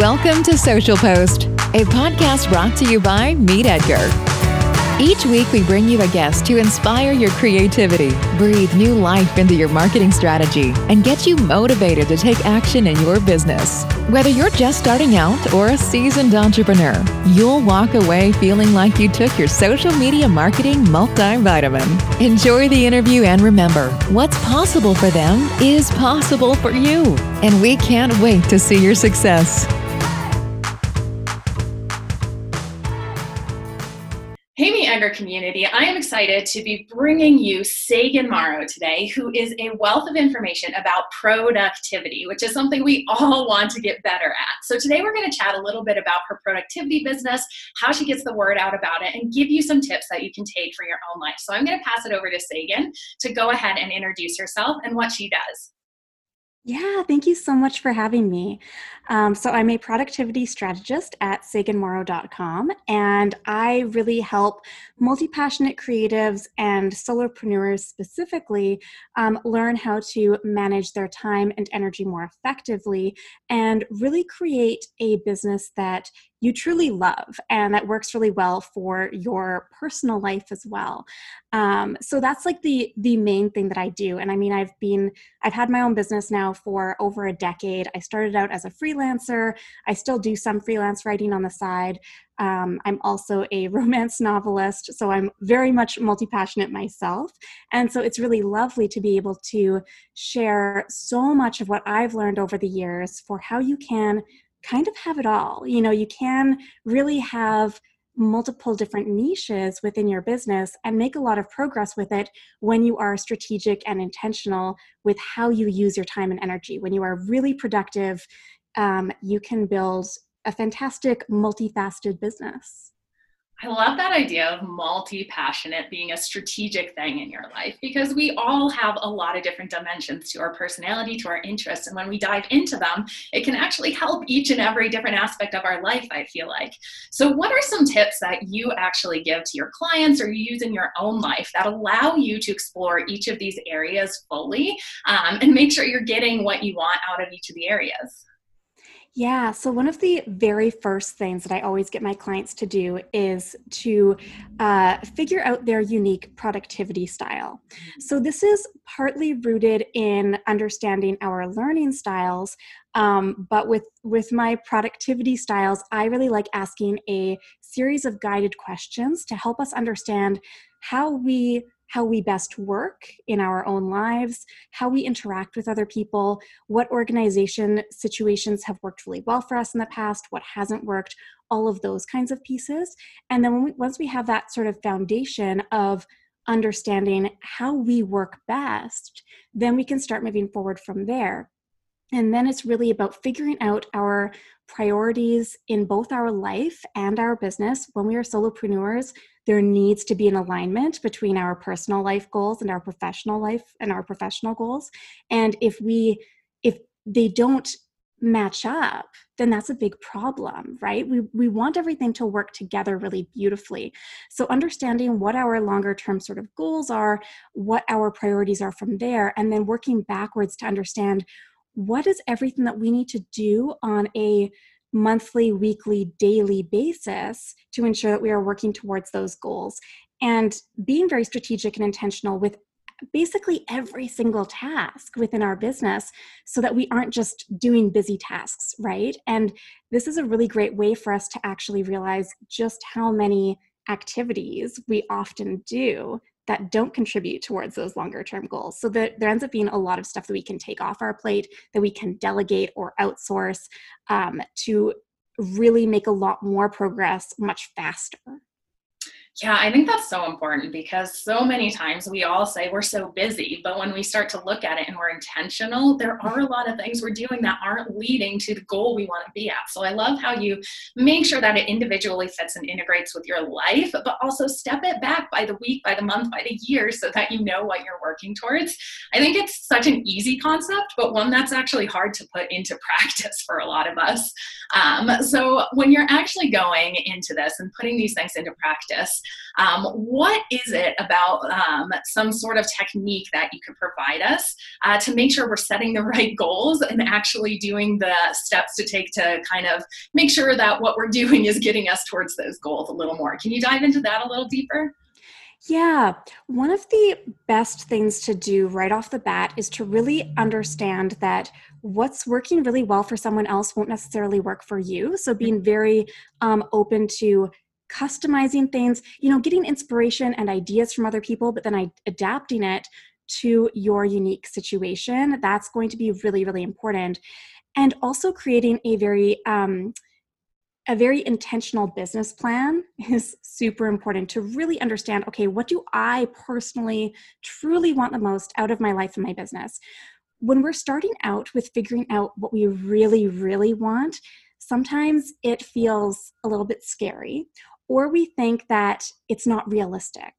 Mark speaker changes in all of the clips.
Speaker 1: Welcome to Social Post, a podcast brought to you by Meet Edgar. Each week, we bring you a guest to inspire your creativity, breathe new life into your marketing strategy, and get you motivated to take action in your business. Whether you're just starting out or a seasoned entrepreneur, you'll walk away feeling like you took your social media marketing multivitamin. Enjoy the interview and remember what's possible for them is possible for you. And we can't wait to see your success.
Speaker 2: Community, I am excited to be bringing you Sagan Morrow today, who is a wealth of information about productivity, which is something we all want to get better at. So today we're going to chat a little bit about her productivity business, how she gets the word out about it, and give you some tips that you can take for your own life. So I'm going to pass it over to Sagan to go ahead and introduce herself and what she does.
Speaker 3: Yeah, thank you so much for having me. Um, so, I'm a productivity strategist at saganmorrow.com, and I really help multi passionate creatives and solopreneurs specifically um, learn how to manage their time and energy more effectively and really create a business that you truly love and that works really well for your personal life as well. Um, so that's like the the main thing that i do and i mean i've been i've had my own business now for over a decade. I started out as a freelancer. I still do some freelance writing on the side. Um, i'm also a romance novelist so i'm very much multi-passionate myself and so it's really lovely to be able to share so much of what i've learned over the years for how you can kind of have it all. You know, you can really have multiple different niches within your business and make a lot of progress with it when you are strategic and intentional with how you use your time and energy. When you are really productive, um, you can build a fantastic, multifaceted business.
Speaker 2: I love that idea of multi passionate being a strategic thing in your life because we all have a lot of different dimensions to our personality, to our interests. And when we dive into them, it can actually help each and every different aspect of our life, I feel like. So, what are some tips that you actually give to your clients or you use in your own life that allow you to explore each of these areas fully um, and make sure you're getting what you want out of each of the areas?
Speaker 3: Yeah. So, one of the very first things that I always get my clients to do is to uh, figure out their unique productivity style. So, this is partly rooted in understanding our learning styles. Um, but with with my productivity styles, I really like asking a series of guided questions to help us understand how we how we best work in our own lives, how we interact with other people, what organization situations have worked really well for us in the past, what hasn't worked, all of those kinds of pieces. And then we, once we have that sort of foundation of understanding how we work best, then we can start moving forward from there. And then it's really about figuring out our priorities in both our life and our business. When we are solopreneurs, there needs to be an alignment between our personal life goals and our professional life and our professional goals. And if we, if they don't match up, then that's a big problem, right? We, we want everything to work together really beautifully. So, understanding what our longer term sort of goals are, what our priorities are from there, and then working backwards to understand what is everything that we need to do on a monthly, weekly, daily basis to ensure that we are working towards those goals and being very strategic and intentional with basically every single task within our business so that we aren't just doing busy tasks, right? And this is a really great way for us to actually realize just how many activities we often do that don't contribute towards those longer term goals. So that there ends up being a lot of stuff that we can take off our plate, that we can delegate or outsource um, to really make a lot more progress much faster.
Speaker 2: Yeah, I think that's so important because so many times we all say we're so busy, but when we start to look at it and we're intentional, there are a lot of things we're doing that aren't leading to the goal we want to be at. So I love how you make sure that it individually fits and integrates with your life, but also step it back by the week, by the month, by the year so that you know what you're working towards. I think it's such an easy concept, but one that's actually hard to put into practice for a lot of us. Um, so when you're actually going into this and putting these things into practice, Um, what is it about um, some sort of technique that you could provide us uh, to make sure we're setting the right goals and actually doing the steps to take to kind of make sure that what we're doing is getting us towards those goals a little more? Can you dive into that a little deeper?
Speaker 3: Yeah, one of the best things to do right off the bat is to really understand that what's working really well for someone else won't necessarily work for you. So, being very um, open to customizing things, you know, getting inspiration and ideas from other people, but then I, adapting it to your unique situation, that's going to be really, really important. And also creating a very, um, a very intentional business plan is super important to really understand okay, what do I personally truly want the most out of my life and my business? When we're starting out with figuring out what we really, really want, sometimes it feels a little bit scary, or we think that it's not realistic.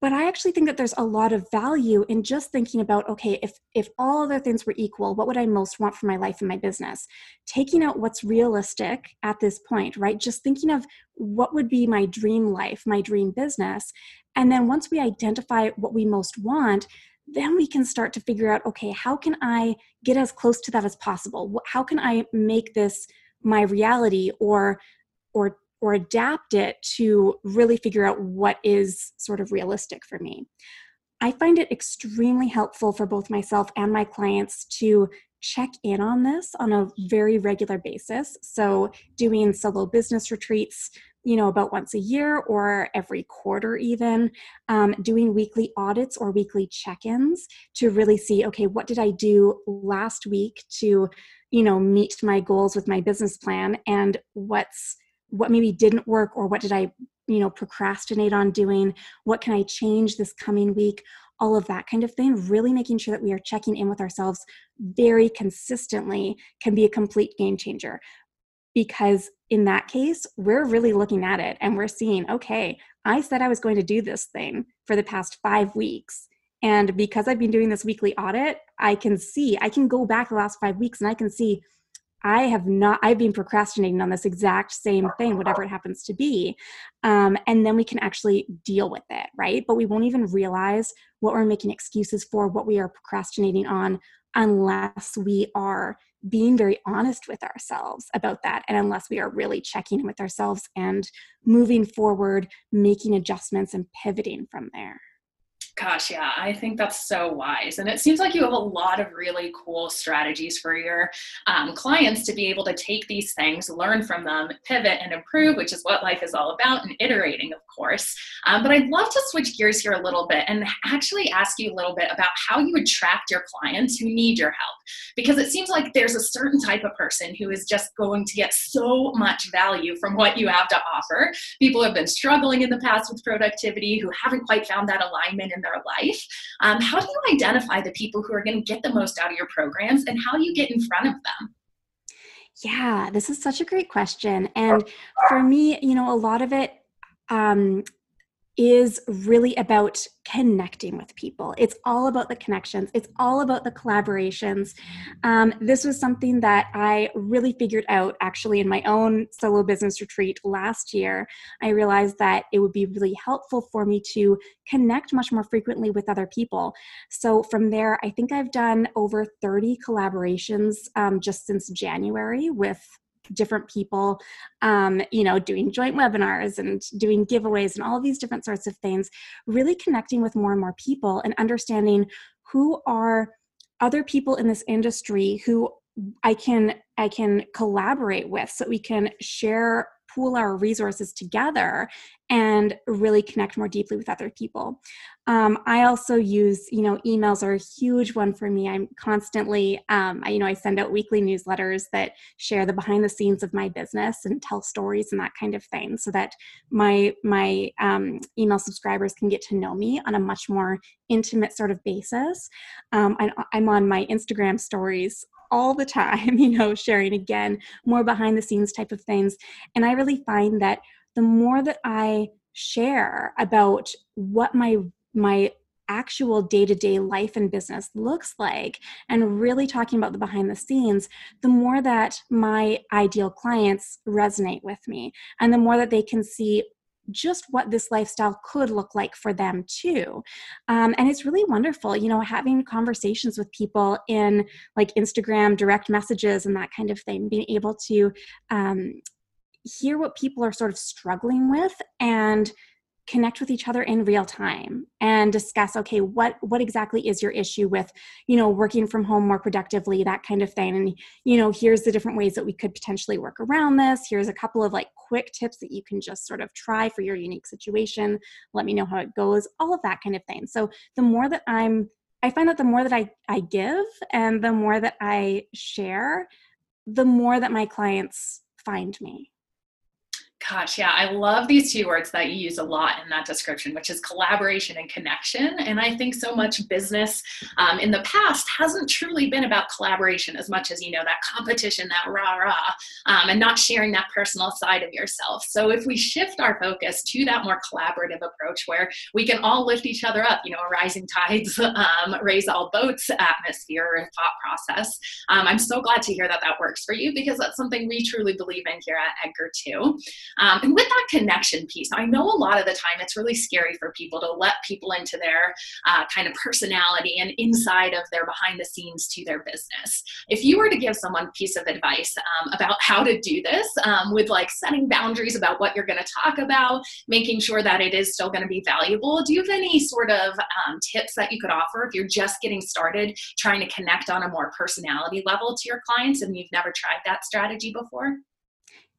Speaker 3: But i actually think that there's a lot of value in just thinking about okay if if all other things were equal what would i most want for my life and my business? Taking out what's realistic at this point right? Just thinking of what would be my dream life my dream business. And then once we identify what we most want then we can start to figure out okay how can i get as close to that as possible? How can i make this my reality or or or adapt it to really figure out what is sort of realistic for me. I find it extremely helpful for both myself and my clients to check in on this on a very regular basis. So, doing solo business retreats, you know, about once a year or every quarter, even, um, doing weekly audits or weekly check ins to really see, okay, what did I do last week to, you know, meet my goals with my business plan and what's what maybe didn't work or what did i you know procrastinate on doing? What can i change this coming week? All of that kind of thing really making sure that we are checking in with ourselves very consistently can be a complete game changer. Because in that case we're really looking at it and we're seeing okay i said i was going to do this thing for the past 5 weeks and because i've been doing this weekly audit i can see i can go back the last 5 weeks and i can see I have not, I've been procrastinating on this exact same thing, whatever it happens to be. Um, and then we can actually deal with it, right? But we won't even realize what we're making excuses for, what we are procrastinating on, unless we are being very honest with ourselves about that. And unless we are really checking in with ourselves and moving forward, making adjustments and pivoting from there.
Speaker 2: Gosh, yeah, I think that's so wise. And it seems like you have a lot of really cool strategies for your um, clients to be able to take these things, learn from them, pivot, and improve, which is what life is all about, and iterating, of course. Um, but I'd love to switch gears here a little bit and actually ask you a little bit about how you attract your clients who need your help. Because it seems like there's a certain type of person who is just going to get so much value from what you have to offer. People have been struggling in the past with productivity who haven't quite found that alignment in their life. Um, how do you identify the people who are going to get the most out of your programs and how do you get in front of them?
Speaker 3: Yeah, this is such a great question. And for me, you know, a lot of it um, is really about connecting with people. It's all about the connections, it's all about the collaborations. Um, this was something that I really figured out actually in my own solo business retreat last year. I realized that it would be really helpful for me to connect much more frequently with other people. So from there, I think I've done over 30 collaborations um, just since January with different people um, you know doing joint webinars and doing giveaways and all these different sorts of things really connecting with more and more people and understanding who are other people in this industry who i can i can collaborate with so we can share pool our resources together and really connect more deeply with other people. Um, I also use, you know, emails are a huge one for me. I'm constantly, um, I, you know, I send out weekly newsletters that share the behind the scenes of my business and tell stories and that kind of thing, so that my my um, email subscribers can get to know me on a much more intimate sort of basis. Um, I, I'm on my Instagram stories all the time, you know, sharing again more behind the scenes type of things. And I really find that the more that I share about what my my actual day-to-day life and business looks like and really talking about the behind the scenes the more that my ideal clients resonate with me and the more that they can see just what this lifestyle could look like for them too. Um, and it's really wonderful you know having conversations with people in like instagram direct messages and that kind of thing being able to um, hear what people are sort of struggling with and connect with each other in real time and discuss okay what what exactly is your issue with you know working from home more productively that kind of thing. And you know here's the different ways that we could potentially work around this. Here's a couple of like quick tips that you can just sort of try for your unique situation. Let me know how it goes all of that kind of thing. So the more that i'm i find that the more that i i give and the more that i share the more that my clients find me
Speaker 2: Gosh, yeah, I love these two words that you use a lot in that description, which is collaboration and connection. And I think so much business um, in the past hasn't truly been about collaboration as much as, you know, that competition, that rah rah, um, and not sharing that personal side of yourself. So if we shift our focus to that more collaborative approach where we can all lift each other up, you know, rising tides um, raise all boats atmosphere or thought process, um, I'm so glad to hear that that works for you because that's something we truly believe in here at Edgar too. Um, and with that connection piece, I know a lot of the time it's really scary for people to let people into their uh, kind of personality and inside of their behind the scenes to their business. If you were to give someone a piece of advice um, about how to do this um, with like setting boundaries about what you're going to talk about, making sure that it is still going to be valuable, do you have any sort of um, tips that you could offer if you're just getting started trying to connect on a more personality level to your clients and you've never tried that strategy before?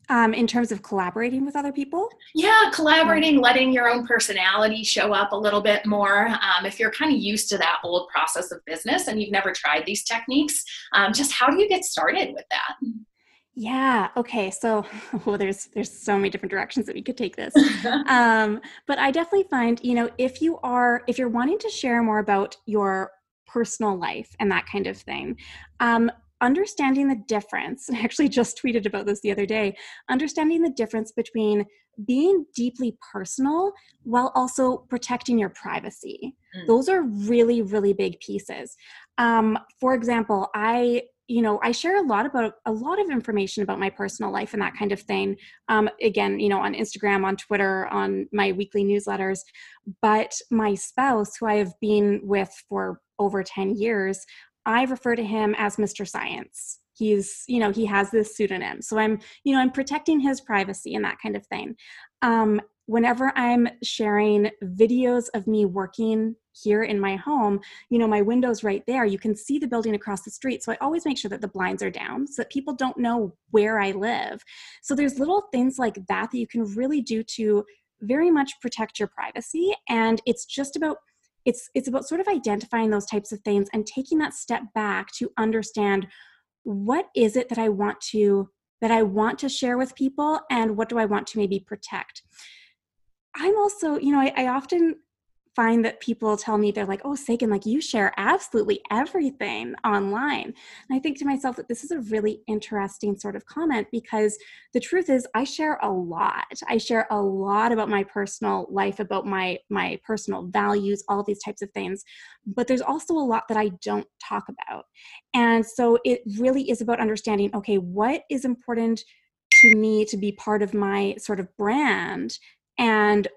Speaker 3: Um, in terms of collaborating with other people?
Speaker 2: Yeah, collaborating, letting your own personality show up a little bit more. Um, if you're kind of used to that old process of business and you've never tried these techniques, um, just how do you get started with that?
Speaker 3: Yeah. Okay. So, well, there's there's so many different directions that we could take this, um, but I definitely find you know if you are if you're wanting to share more about your personal life and that kind of thing, um, understanding the difference, I actually just tweeted about this the other day, understanding the difference between being deeply personal while also protecting your privacy. Mm. Those are really, really big pieces. Um, for example, I you know i share a lot about a lot of information about my personal life and that kind of thing um, again you know on instagram on twitter on my weekly newsletters but my spouse who i have been with for over 10 years I refer to him as Mr. Science. He's, you know, he has this pseudonym. So I'm, you know, I'm protecting his privacy and that kind of thing. Um, whenever I'm sharing videos of me working here in my home, you know, my window's right there. You can see the building across the street. So I always make sure that the blinds are down so that people don't know where I live. So there's little things like that that you can really do to very much protect your privacy. And it's just about it's it's about sort of identifying those types of things and taking that step back to understand what is it that I want to that I want to share with people and what do I want to maybe protect. I'm also, you know, I, I often find that people tell me they're like, oh, Sagan, like you share absolutely everything online. And I think to myself that this is a really interesting sort of comment because the truth is I share a lot. I share a lot about my personal life, about my my personal values, all these types of things. But there's also a lot that I don't talk about. And so it really is about understanding, okay, what is important to me to be part of my sort of brand and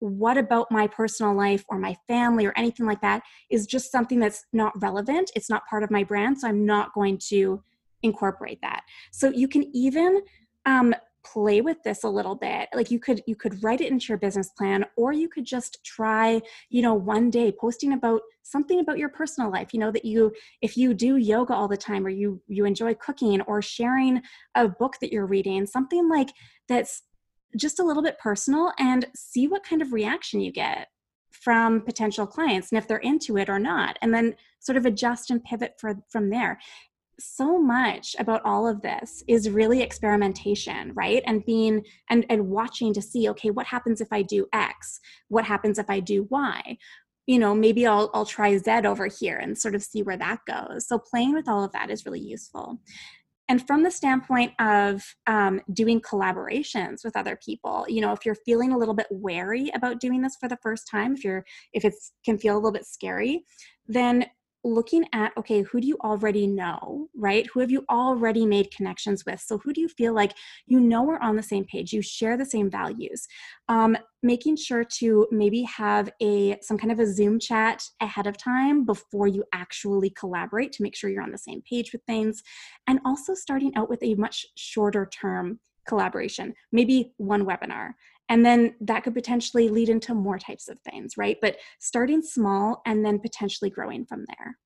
Speaker 3: what about my personal life or my family or anything like that is just something that's not relevant. It's not part of my brand so i'm not going to incorporate that. So you can even um, play with this a little bit. Like you could you could write it into your business plan or you could just try you know one day posting about something about your personal life. You know that you if you do yoga all the time or you you enjoy cooking or sharing a book that you're reading something like that's just a little bit personal and see what kind of reaction you get from potential clients and if they're into it or not and then sort of adjust and pivot for, from there. So much about all of this is really experimentation right? And being and and watching to see okay what happens if i do x? What happens if i do y? You know maybe i'll i'll try z over here and sort of see where that goes. So playing with all of that is really useful and from the standpoint of um, doing collaborations with other people you know if you're feeling a little bit wary about doing this for the first time if you're if it's can feel a little bit scary then looking at okay, who do you already know, right? Who have you already made connections with? So, who do you feel like you know are on the same page? You share the same values. Um, making sure to maybe have a some kind of a Zoom chat ahead of time before you actually collaborate to make sure you're on the same page with things, and also starting out with a much shorter term collaboration, maybe one webinar. And then that could potentially lead into more types of things, right? But starting small and then potentially growing from there.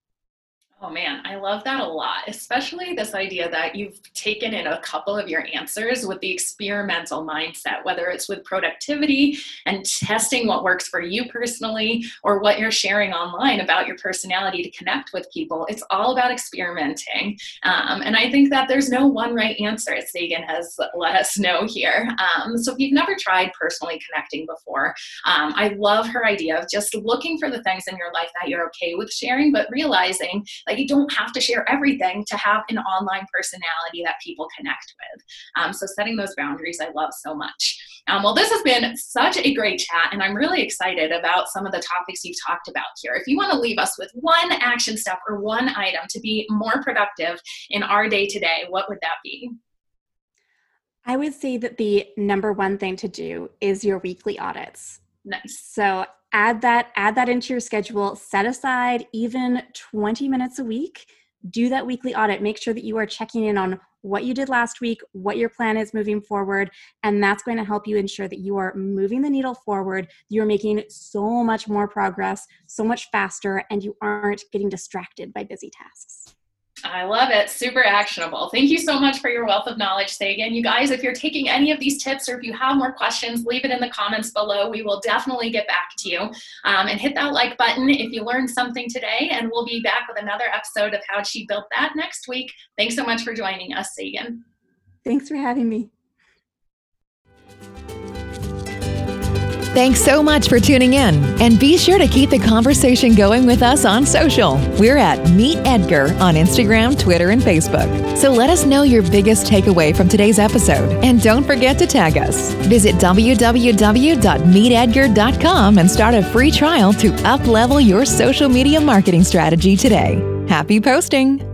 Speaker 2: Oh man, I love that a lot, especially this idea that you've taken in a couple of your answers with the experimental mindset, whether it's with productivity and testing what works for you personally or what you're sharing online about your personality to connect with people. It's all about experimenting. Um, and I think that there's no one right answer, as Sagan has let us know here. Um, so if you've never tried personally connecting before, um, I love her idea of just looking for the things in your life that you're okay with sharing, but realizing like you don't have to share everything to have an online personality that people connect with. Um, so setting those boundaries, I love so much. Um, well, this has been such a great chat, and I'm really excited about some of the topics you've talked about here. If you want to leave us with one action step or one item to be more productive in our day today, what would that be?
Speaker 3: I would say that the number one thing to do is your weekly audits.
Speaker 2: Nice.
Speaker 3: So add that add that into your schedule set aside even 20 minutes a week. Do that weekly audit. Make sure that you are checking in on what you did last week what your plan is moving forward and that's going to help you ensure that you are moving the needle forward. You're making so much more progress so much faster and you aren't getting distracted by busy tasks
Speaker 2: I love it. Super actionable. Thank you so much for your wealth of knowledge, Sagan. You guys, if you're taking any of these tips or if you have more questions, leave it in the comments below. We will definitely get back to you. Um, and hit that like button if you learned something today. And we'll be back with another episode of How She Built That next week. Thanks so much for joining us, Sagan.
Speaker 3: Thanks for having me.
Speaker 1: Thanks so much for tuning in, and be sure to keep the conversation going with us on social. We're at Meet Edgar on Instagram, Twitter, and Facebook. So let us know your biggest takeaway from today's episode, and don't forget to tag us. Visit www.meetedgar.com and start a free trial to uplevel your social media marketing strategy today. Happy posting!